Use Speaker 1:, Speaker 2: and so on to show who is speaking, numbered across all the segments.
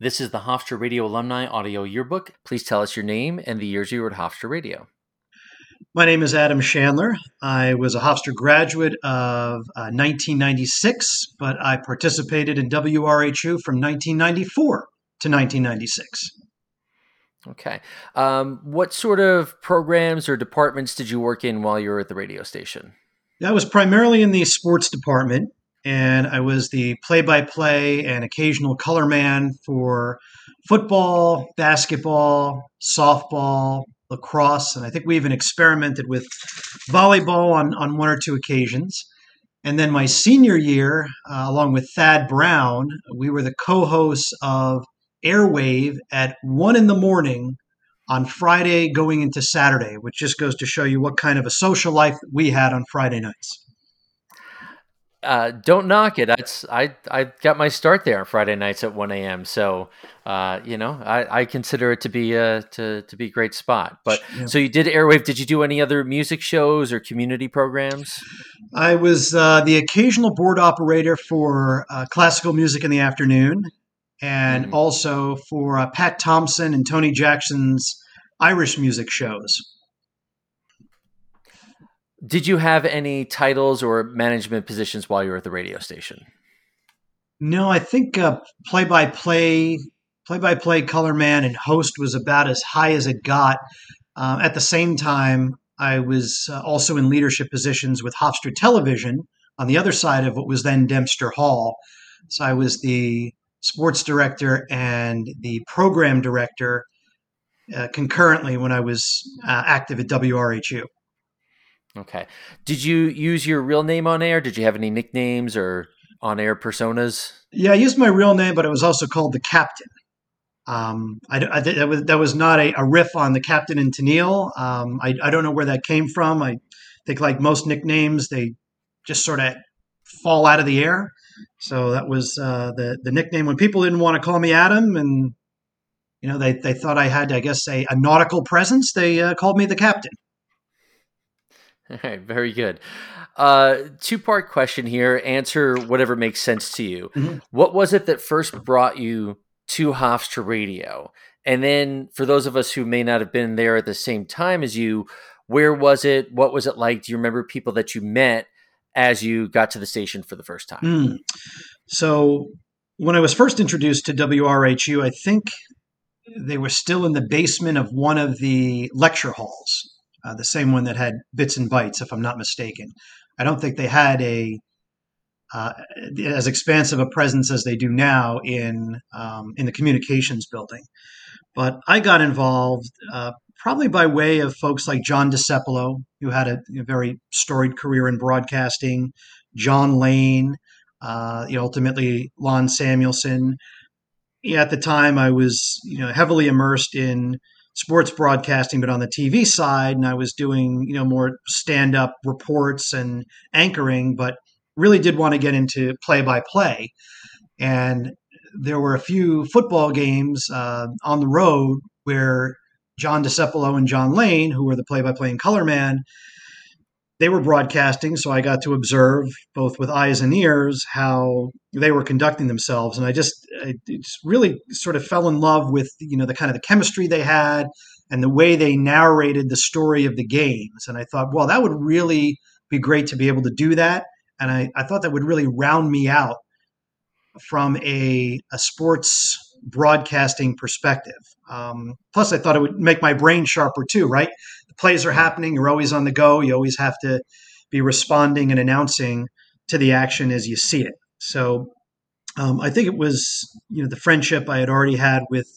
Speaker 1: This is the Hofstra Radio Alumni Audio Yearbook. Please tell us your name and the years you were at Hofstra Radio.
Speaker 2: My name is Adam Shandler. I was a Hofstra graduate of uh, 1996, but I participated in WRHU from 1994 to 1996.
Speaker 1: Okay. Um, what sort of programs or departments did you work in while you were at the radio station?
Speaker 2: I was primarily in the sports department and I was the play by play and occasional color man for football, basketball, softball, lacrosse, and I think we even experimented with volleyball on, on one or two occasions. And then my senior year, uh, along with Thad Brown, we were the co hosts of Airwave at one in the morning on Friday going into Saturday, which just goes to show you what kind of a social life we had on Friday nights
Speaker 1: uh, don't knock it. That's I I got my start there on Friday nights at one a.m. So uh, you know I, I consider it to be a to to be a great spot. But yeah. so you did Airwave. Did you do any other music shows or community programs?
Speaker 2: I was uh, the occasional board operator for uh, classical music in the afternoon, and mm. also for uh, Pat Thompson and Tony Jackson's Irish music shows.
Speaker 1: Did you have any titles or management positions while you were at the radio station?
Speaker 2: No, I think play by play, play by play color man and host was about as high as it got. Uh, at the same time, I was uh, also in leadership positions with Hofstra Television on the other side of what was then Dempster Hall. So I was the sports director and the program director uh, concurrently when I was uh, active at WRHU.
Speaker 1: Okay. Did you use your real name on air? Did you have any nicknames or on air personas?
Speaker 2: Yeah, I used my real name, but it was also called the Captain. Um, I, I, that, was, that was not a, a, riff on the Captain and Tennille. Um, I, I don't know where that came from. I think, like most nicknames, they just sort of fall out of the air. So that was uh, the the nickname when people didn't want to call me Adam, and you know they, they thought I had, I guess, a, a nautical presence. They uh, called me the Captain.
Speaker 1: All right, very good. Uh, two part question here. Answer whatever makes sense to you. Mm-hmm. What was it that first brought you to Hofstra Radio? And then for those of us who may not have been there at the same time as you, where was it? What was it like? Do you remember people that you met as you got to the station for the first time? Mm.
Speaker 2: So when I was first introduced to WRHU, I think they were still in the basement of one of the lecture halls uh, the same one that had bits and bytes, if I'm not mistaken. I don't think they had a uh, as expansive a presence as they do now in um, in the communications building. But I got involved uh, probably by way of folks like John DeSepolo, who had a, a very storied career in broadcasting, John Lane, uh, you know, ultimately Lon Samuelson. At the time, I was you know heavily immersed in sports broadcasting, but on the TV side, and I was doing you know more stand up reports and anchoring, but really did want to get into play by play. And there were a few football games uh, on the road where John DeSepolo and John Lane, who were the play by play and color man, they were broadcasting, so I got to observe both with eyes and ears how they were conducting themselves, and I just, I just really sort of fell in love with you know the kind of the chemistry they had and the way they narrated the story of the games, and I thought, well, that would really be great to be able to do that, and I, I thought that would really round me out from a, a sports broadcasting perspective. Um, plus, I thought it would make my brain sharper too, right? Plays are happening, you're always on the go, you always have to be responding and announcing to the action as you see it. So um, I think it was, you know, the friendship I had already had with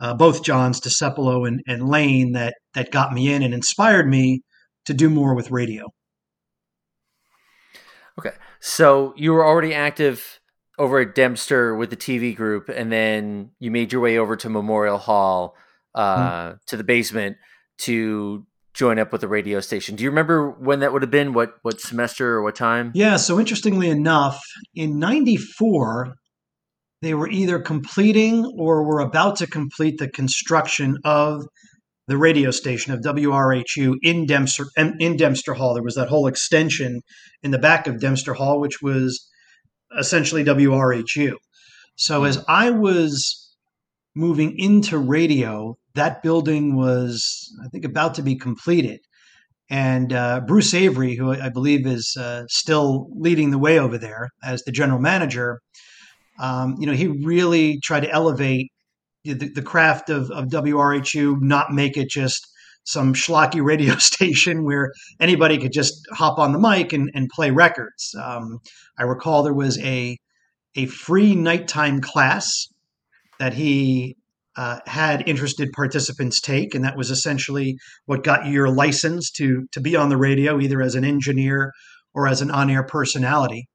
Speaker 2: uh, both Johns, DeSepolo and, and Lane that that got me in and inspired me to do more with radio.
Speaker 1: Okay, so you were already active over at Dempster with the TV group, and then you made your way over to Memorial Hall, uh, mm. to the basement to join up with the radio station. Do you remember when that would have been? What what semester or what time?
Speaker 2: Yeah. So interestingly enough, in '94, they were either completing or were about to complete the construction of the radio station of WRHU in Dempster in Dempster Hall. There was that whole extension in the back of Dempster Hall, which was essentially WRHU. So hmm. as I was moving into radio, that building was, I think, about to be completed. And uh, Bruce Avery, who I believe is uh, still leading the way over there as the general manager, um, you know, he really tried to elevate the, the craft of, of WRHU, not make it just some schlocky radio station where anybody could just hop on the mic and, and play records. Um, I recall there was a a free nighttime class that he uh, had interested participants take, and that was essentially what got you your license to to be on the radio, either as an engineer or as an on-air personality.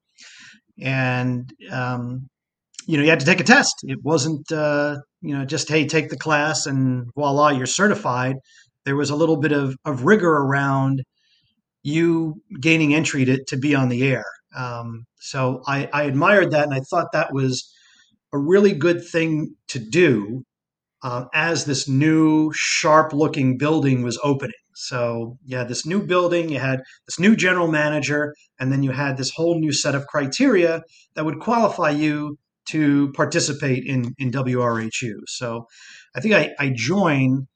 Speaker 2: And um, you know, you had to take a test. It wasn't uh, you know just hey, take the class and voila, you're certified. There was a little bit of, of rigor around you gaining entry to, to be on the air. Um, so I, I admired that, and I thought that was a really good thing to do uh, as this new sharp looking building was opening. So yeah, this new building, you had this new general manager, and then you had this whole new set of criteria that would qualify you to participate in, in WRHU. So I think I, I joined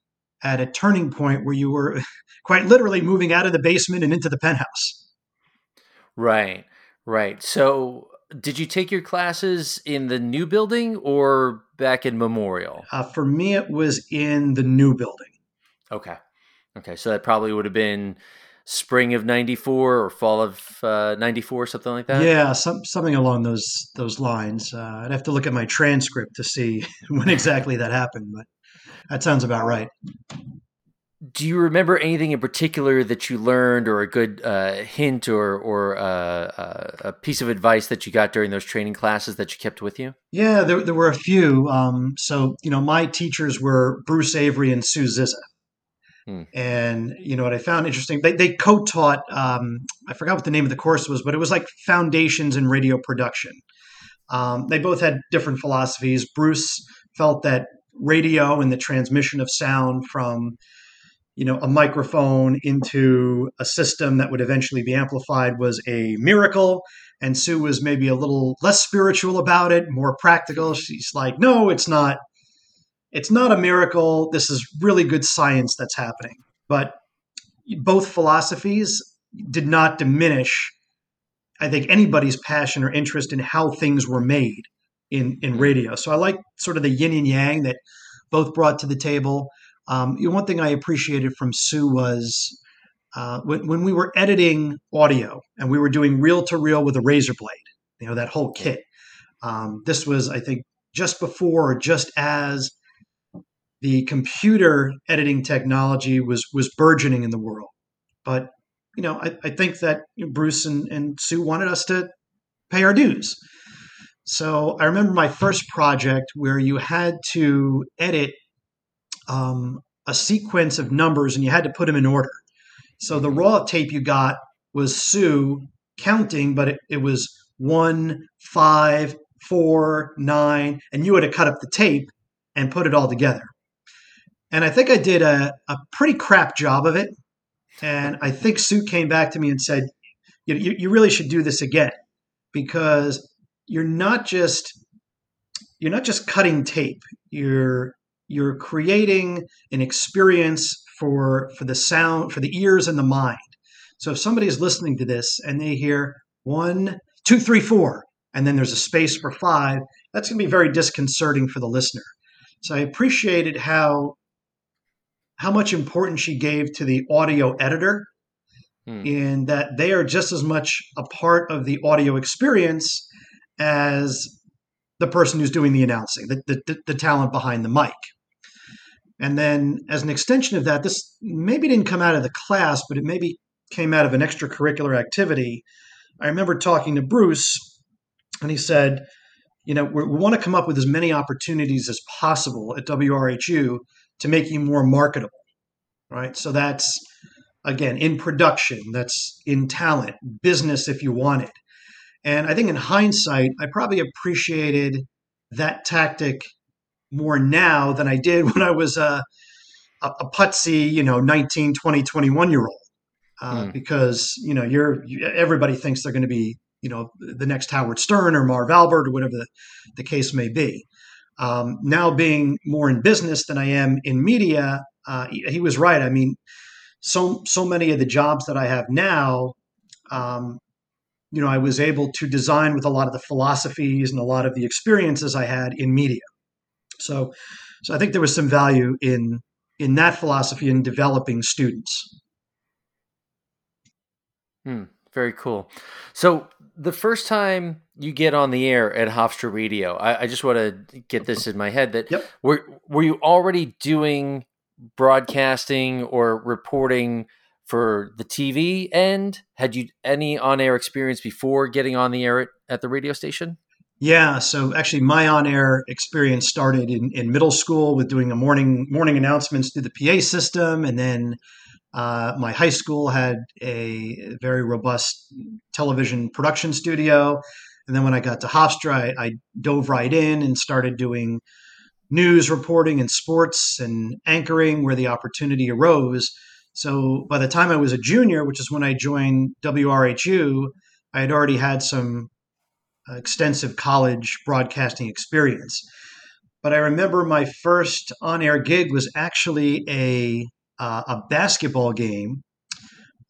Speaker 2: at a turning point where you were quite literally moving out of the basement and into the penthouse.
Speaker 1: Right, right. So did you take your classes in the new building or back in Memorial?
Speaker 2: Uh, for me, it was in the new building.
Speaker 1: Okay. Okay. So that probably would have been spring of 94 or fall of uh, 94 something like that
Speaker 2: yeah some, something along those those lines uh, i'd have to look at my transcript to see when exactly that happened but that sounds about right
Speaker 1: do you remember anything in particular that you learned, or a good uh, hint, or or uh, uh, a piece of advice that you got during those training classes that you kept with you?
Speaker 2: Yeah, there, there were a few. Um, so you know, my teachers were Bruce Avery and Sue Zizza. Hmm. And you know what I found interesting? They, they co-taught. Um, I forgot what the name of the course was, but it was like foundations in radio production. Um, they both had different philosophies. Bruce felt that radio and the transmission of sound from you know a microphone into a system that would eventually be amplified was a miracle and sue was maybe a little less spiritual about it more practical. She's like no it's not. It's not a miracle. This is really good science that's happening. But both philosophies did not diminish i think anybody's passion or interest in how things were made in in radio. So i like sort of the yin and yang that both brought to the table um, you know, one thing I appreciated from Sue was uh, when, when we were editing audio and we were doing reel to reel with a razor blade, you know, that whole kit. Um, this was, I think, just before or just as the computer editing technology was was burgeoning in the world. But you know, I, I think that Bruce and, and Sue wanted us to pay our dues. So I remember my first project where you had to edit um, a sequence of numbers and you had to put them in order. So the raw tape you got was Sue counting, but it, it was one, five, four, nine, and you had to cut up the tape and put it all together. And I think I did a, a pretty crap job of it. And I think Sue came back to me and said, you, you, you really should do this again because you're not just you're not just cutting tape. You're you're creating an experience for for the sound for the ears and the mind so if somebody is listening to this and they hear one two three four and then there's a space for five that's going to be very disconcerting for the listener so i appreciated how how much importance she gave to the audio editor hmm. in that they are just as much a part of the audio experience as the person who's doing the announcing, the, the, the talent behind the mic. And then, as an extension of that, this maybe didn't come out of the class, but it maybe came out of an extracurricular activity. I remember talking to Bruce, and he said, You know, we want to come up with as many opportunities as possible at WRHU to make you more marketable, right? So that's, again, in production, that's in talent, business if you want it. And I think in hindsight, I probably appreciated that tactic more now than I did when I was a, a, a putsy, you know, 19, 20, 21 year old. Uh, mm. Because, you know, you're, you, everybody thinks they're going to be, you know, the next Howard Stern or Marv Albert or whatever the, the case may be. Um, now being more in business than I am in media, uh, he, he, was right. I mean, so so many of the jobs that I have now, um, you know, I was able to design with a lot of the philosophies and a lot of the experiences I had in media. So, so I think there was some value in in that philosophy in developing students.
Speaker 1: Hmm, very cool. So the first time you get on the air at Hofstra Radio, I, I just want to get this in my head that
Speaker 2: yep.
Speaker 1: were were you already doing broadcasting or reporting for the TV end? Had you any on air experience before getting on the air at, at the radio station?
Speaker 2: Yeah, so actually, my on-air experience started in, in middle school with doing a morning morning announcements through the PA system, and then uh, my high school had a very robust television production studio. And then when I got to Hofstra, I, I dove right in and started doing news reporting and sports and anchoring where the opportunity arose. So by the time I was a junior, which is when I joined WRHU, I had already had some extensive college broadcasting experience. But I remember my first on air gig was actually a, uh, a basketball game.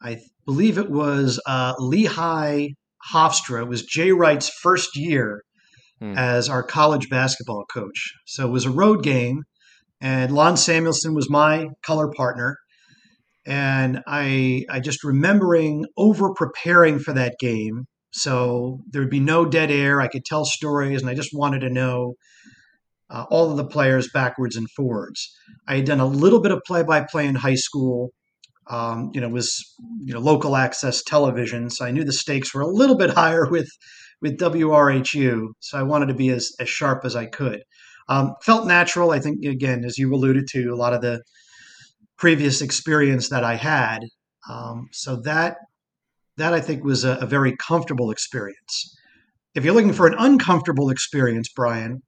Speaker 2: I believe it was uh, Lehigh Hofstra. It was Jay Wright's first year hmm. as our college basketball coach. So it was a road game, and Lon Samuelson was my color partner. And I, I just remembering over preparing for that game so there'd be no dead air. I could tell stories, and I just wanted to know uh, all of the players backwards and forwards. I had done a little bit of play-by-play in high school. Um, you know, was you know local access television, so I knew the stakes were a little bit higher with with WRHU. So I wanted to be as as sharp as I could. Um, felt natural. I think again, as you alluded to, a lot of the previous experience that I had. Um, so that that I think was a, a very comfortable experience. If you're looking for an uncomfortable experience, Brian,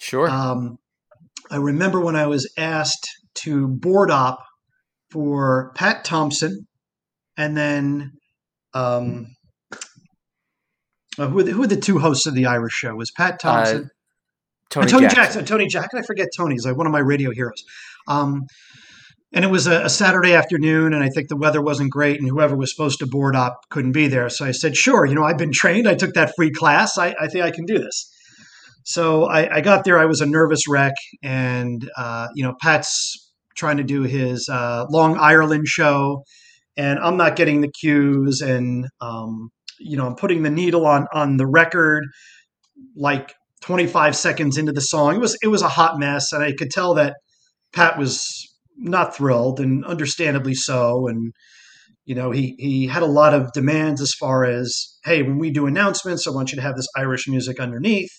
Speaker 1: sure.
Speaker 2: Um, I remember when I was asked to board op for Pat Thompson, and then um, uh, who, are the, who, are the, two hosts of the Irish show? Was Pat uh, Thompson? Uh,
Speaker 1: Tony, Tony Jackson.
Speaker 2: Jackson. Tony Jackson. I forget Tony. He's like one of my radio heroes. Um, and it was a, a, Saturday afternoon, and I think the weather wasn't great, and whoever was supposed to board up couldn't be there. So I said, "Sure, you know, I've been trained. I took that free class. I, I think I can do this." So I, I, got there. I was a nervous wreck, and uh, you know, Pat's trying to do his uh, Long Ireland show, and I'm not getting the cues, and um, you know, I'm putting the needle on on the record, like 25 seconds into the song. It was it was a hot mess, and I could tell that Pat was not thrilled, and understandably so. And you know, he he had a lot of demands as far as, hey, when we do announcements, I want you to have this Irish music underneath,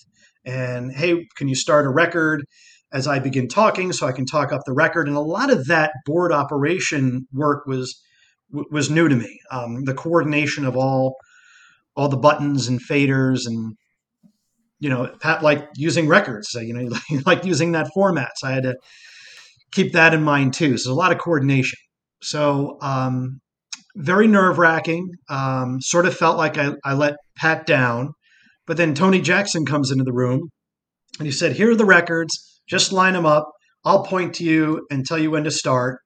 Speaker 2: and hey, can you start a record? As I begin talking, so I can talk up the record, and a lot of that board operation work was was new to me. Um, the coordination of all all the buttons and faders and you know pat liked using records so you know he liked using that format so i had to keep that in mind too. So there's a lot of coordination. So um, very nerve wracking. Um, sort of felt like I, I let Pat down. But then Tony Jackson comes into the room and he said, Here are the records. Just line them up. I'll point to you and tell you when to start.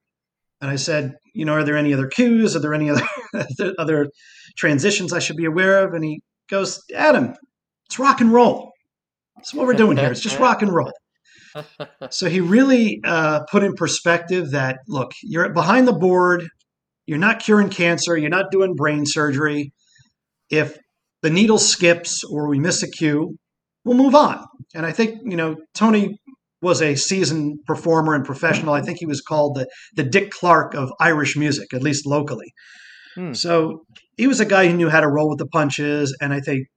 Speaker 2: And I said, You know, are there any other cues? Are there any other, other transitions I should be aware of? And he goes, Adam, it's rock and roll. That's what we're doing here. It's just rock and roll so he really uh, put in perspective that look, you're behind the board, you're not curing cancer, you're not doing brain surgery. If the needle skips or we miss a cue, we'll move on. And I think you know Tony was a seasoned performer and professional. I think he was called the the Dick Clark of Irish music, at least locally. Hmm. So he was a guy who knew how to roll with the punches, and I think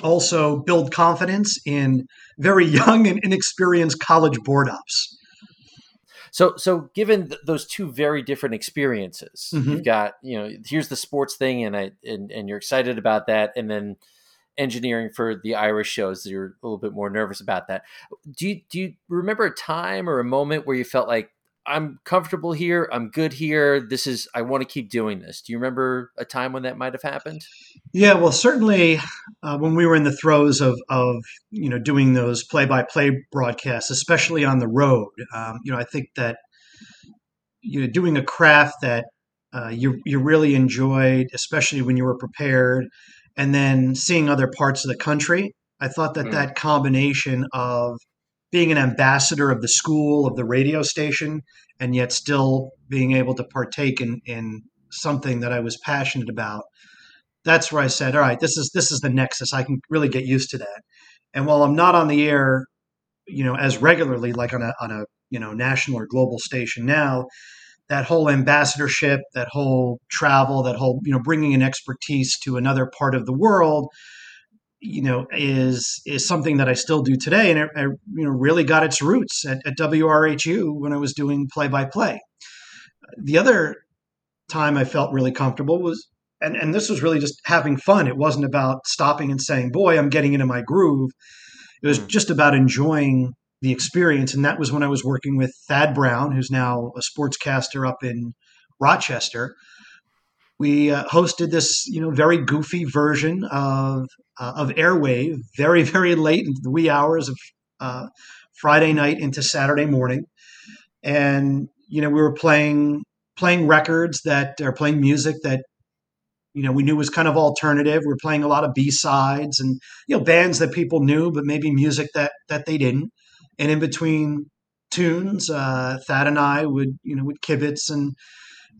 Speaker 2: also build confidence in very young and inexperienced college board ops.
Speaker 1: So, so given th- those two very different experiences, mm-hmm. you've got you know here's the sports thing, and I and, and you're excited about that, and then engineering for the Irish shows, you're a little bit more nervous about that. Do you do you remember a time or a moment where you felt like I'm comfortable here. I'm good here. This is I want to keep doing this. Do you remember a time when that might have happened?
Speaker 2: Yeah, well, certainly uh, when we were in the throes of of you know doing those play by play broadcasts, especially on the road. Um, you know, I think that you know doing a craft that uh, you you really enjoyed, especially when you were prepared, and then seeing other parts of the country. I thought that mm. that combination of being an ambassador of the school of the radio station and yet still being able to partake in in something that I was passionate about that's where I said all right this is this is the nexus. I can really get used to that. And while I'm not on the air you know as regularly like on a on a you know national or global station now that whole ambassadorship that whole travel that whole you know bringing an expertise to another part of the world you know, is is something that I still do today, and it, it you know really got its roots at, at WRHU when I was doing play by play. The other time I felt really comfortable was, and and this was really just having fun. It wasn't about stopping and saying, "Boy, I'm getting into my groove." It was mm. just about enjoying the experience, and that was when I was working with Thad Brown, who's now a sportscaster up in Rochester we uh, hosted this, you know, very goofy version of uh, of Airwave, very very late into the wee hours of uh, Friday night into Saturday morning, and you know we were playing playing records that are playing music that you know we knew was kind of alternative. We are playing a lot of B sides and you know bands that people knew, but maybe music that that they didn't. And in between tunes, uh, Thad and I would you know would kibitz and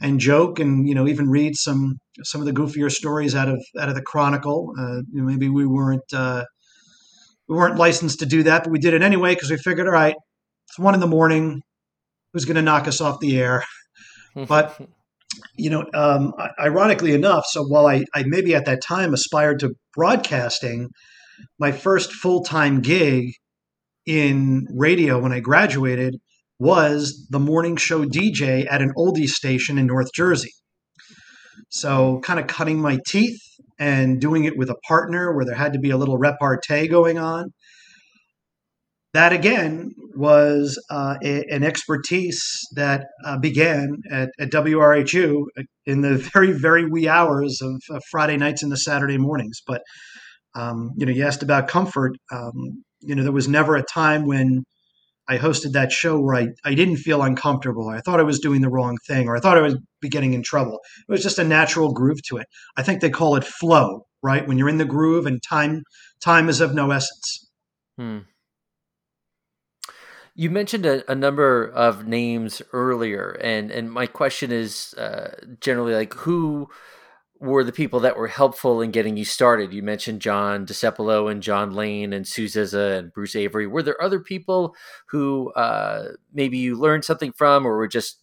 Speaker 2: and joke and you know even read some some of the goofier stories out of out of the Chronicle. Uh, you know, maybe we weren't uh, we weren't licensed to do that, but we did it anyway because we figured, all right, it's one in the morning. Who's going to knock us off the air? but you know, um, ironically enough, so while I, I maybe at that time aspired to broadcasting, my first full time gig in radio when I graduated was the morning show DJ at an oldie station in North Jersey. So, kind of cutting my teeth and doing it with a partner where there had to be a little repartee going on. That again was uh, a, an expertise that uh, began at, at, WRHU in the very, very wee hours of, Friday nights and the Saturday mornings. But um, you know, you asked about comfort. Um, you know, there was never a time when I hosted that show where I, I didn't feel uncomfortable. I thought I was doing the wrong thing or I thought I would be getting in trouble. It was just a natural groove to it. I think they call it flow, right? When you're in the groove and time time is of no essence. Hmm.
Speaker 1: You mentioned a, a, number of names earlier, and and my question is uh, generally like who were the people that were helpful in getting you started? You mentioned John DeSepolo and John Lane and Sue Zizza and Bruce Avery. Were there other people who uh, maybe you learned something from or were just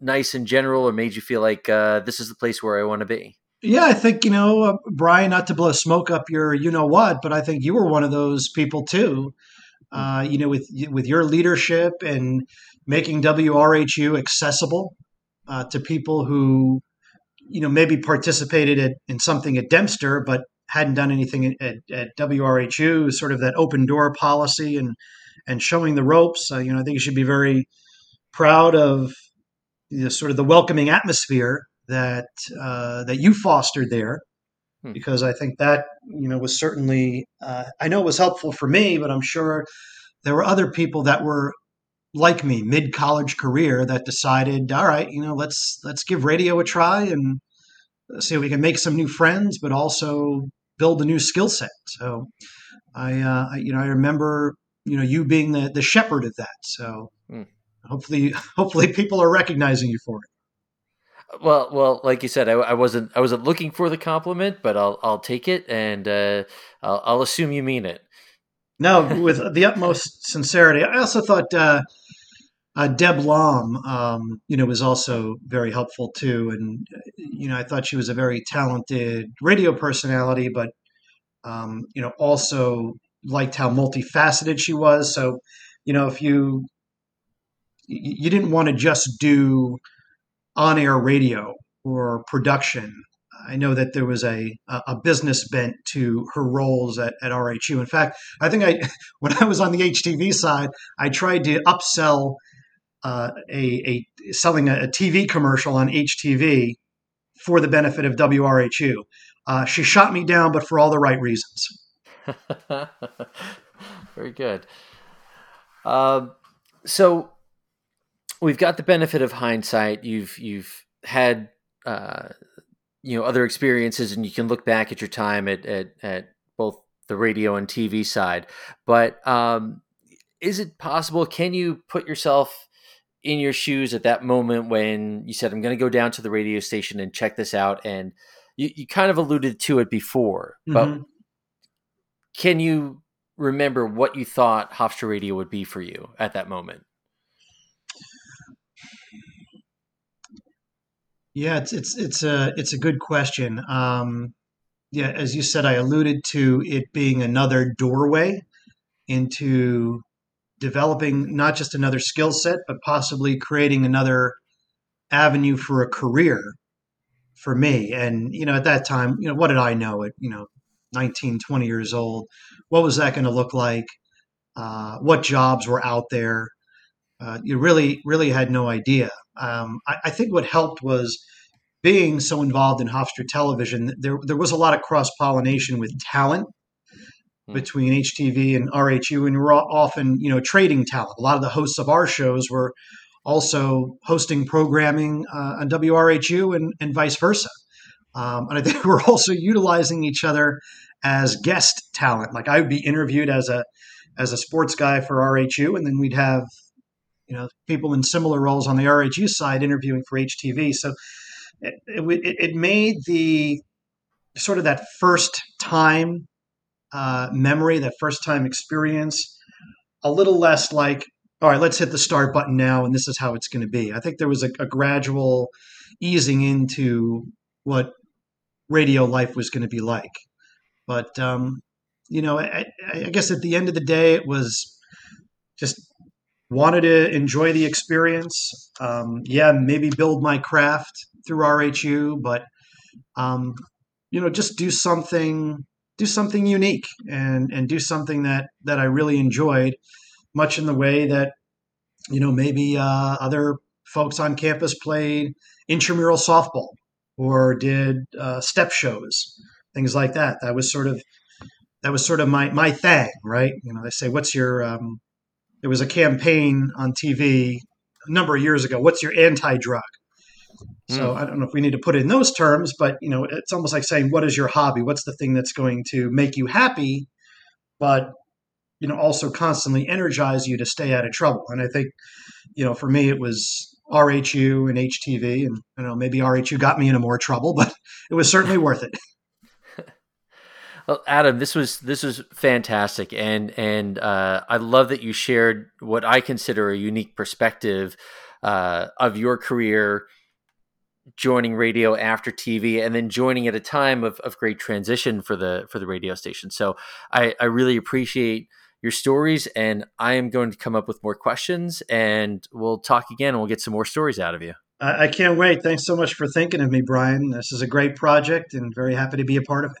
Speaker 1: nice in general or made you feel like uh, this is the place where I want to be?
Speaker 2: Yeah, I think, you know, uh, Brian, not to blow smoke up your you know what, but I think you were one of those people too. Uh, you know, with with your leadership and making WRHU accessible uh, to people who you know, maybe participated at, in something at Dempster, but hadn't done anything at, at WRHU, sort of that open door policy and and showing the ropes. Uh, you know, I think you should be very proud of you know, sort of the welcoming atmosphere that uh, that you fostered there, hmm. because I think that you know was certainly uh, I know it was helpful for me, but I'm sure there were other people that were like me, mid college career, that decided, all right, you know, let's let's give radio a try and see if we can make some new friends, but also build a new skill set. So, I, uh, I, you know, I remember, you know, you being the the shepherd of that. So, mm. hopefully, hopefully, people are recognizing you for it.
Speaker 1: Well, well, like you said, I, I, wasn't I wasn't looking for the compliment, but I'll I'll take it, and uh, I'll, I'll assume you mean it.
Speaker 2: No, with the utmost sincerity. I also thought uh, uh, Deb Lom, um, you know, was also very helpful too, and you know, I thought she was a very talented radio personality, but um, you know, also liked how multifaceted she was. So, you know, if you you didn't want to just do on-air radio or production I know that there was a a business bent to her roles at, at RHU. In fact, I think I when I was on the HTV side, I tried to upsell uh, a, a selling a, TV commercial on HTV for the benefit of WRHU. Uh, she shot me down, but for all the right reasons.
Speaker 1: Very good. Um, so we've got the benefit of hindsight. You've you've had uh, you know other experiences, and you can look back at your time at at, at both the radio and TV side. But um, is it possible? Can you put yourself in your shoes at that moment when you said, "I'm going to go down to the radio station and check this out"? And you, you kind of alluded to it before, mm-hmm. but can you remember what you thought Hofstra Radio would be for you at that moment?
Speaker 2: Yeah, it's it's it's a it's a good question. Um, yeah, as you said, I alluded to it being another doorway into developing not just another skill set, but possibly creating another avenue for a career for me. And you know, at that time, you know, what did I know at you know 19, 20 years old? What was that going to look like? Uh, what jobs were out there? Uh, you really, really had no idea. Um, I, I, think what helped was being so involved in Hofstra Television. There, there was a lot of cross pollination with talent hmm. between HTV and RHU, and we were often, you know, trading talent. A lot of the hosts of our shows were also hosting programming uh, on WRHU and, and vice versa. Um, and I think we're also utilizing each other as guest talent. Like I would be interviewed as a as a sports guy for RHU, and then we'd have you know people in similar roles on the RHU side interviewing for HTV. So it, it, it made the sort of that first time uh, memory, that first time experience, a little less like, all right, let's hit the start button now, and this is how it's going to be. I think there was a, a gradual easing into what radio life was going to be like. But um, you know, I, I, guess at the end of the day, it was just wanted to enjoy the experience. Um, yeah, maybe build my craft through RHU, but um, you know, just do something, do something unique, and and do something that that I really enjoyed, much in the way that you know maybe uh, other folks on campus played intramural softball or did uh, step shows, things like that. That was sort of that was sort of my my thing, right? You know, they say, "What's your?" Um, there was a campaign on TV a number of years ago. What's your anti-drug? So mm. I don't know if we need to put it in those terms, but you know, it's almost like saying, "What is your hobby? What's the thing that's going to make you happy?" But you know, also constantly energize you to stay out of trouble. And I think, you know, for me, it was RHU and HTV, and I don't know, maybe RHU got me into more trouble, but it was certainly worth it.
Speaker 1: Well, Adam, this was this was fantastic, and and uh, I love that you shared what I consider a unique perspective uh, of your career, joining radio after TV, and then joining at a time of, of great transition for the for the radio station. So I, I really appreciate your stories, and I am going to come up with more questions, and we'll talk again, and we'll get some more stories out of you.
Speaker 2: I can't wait. Thanks so much for thinking of me, Brian. This is a great project, and very happy to be a part of it.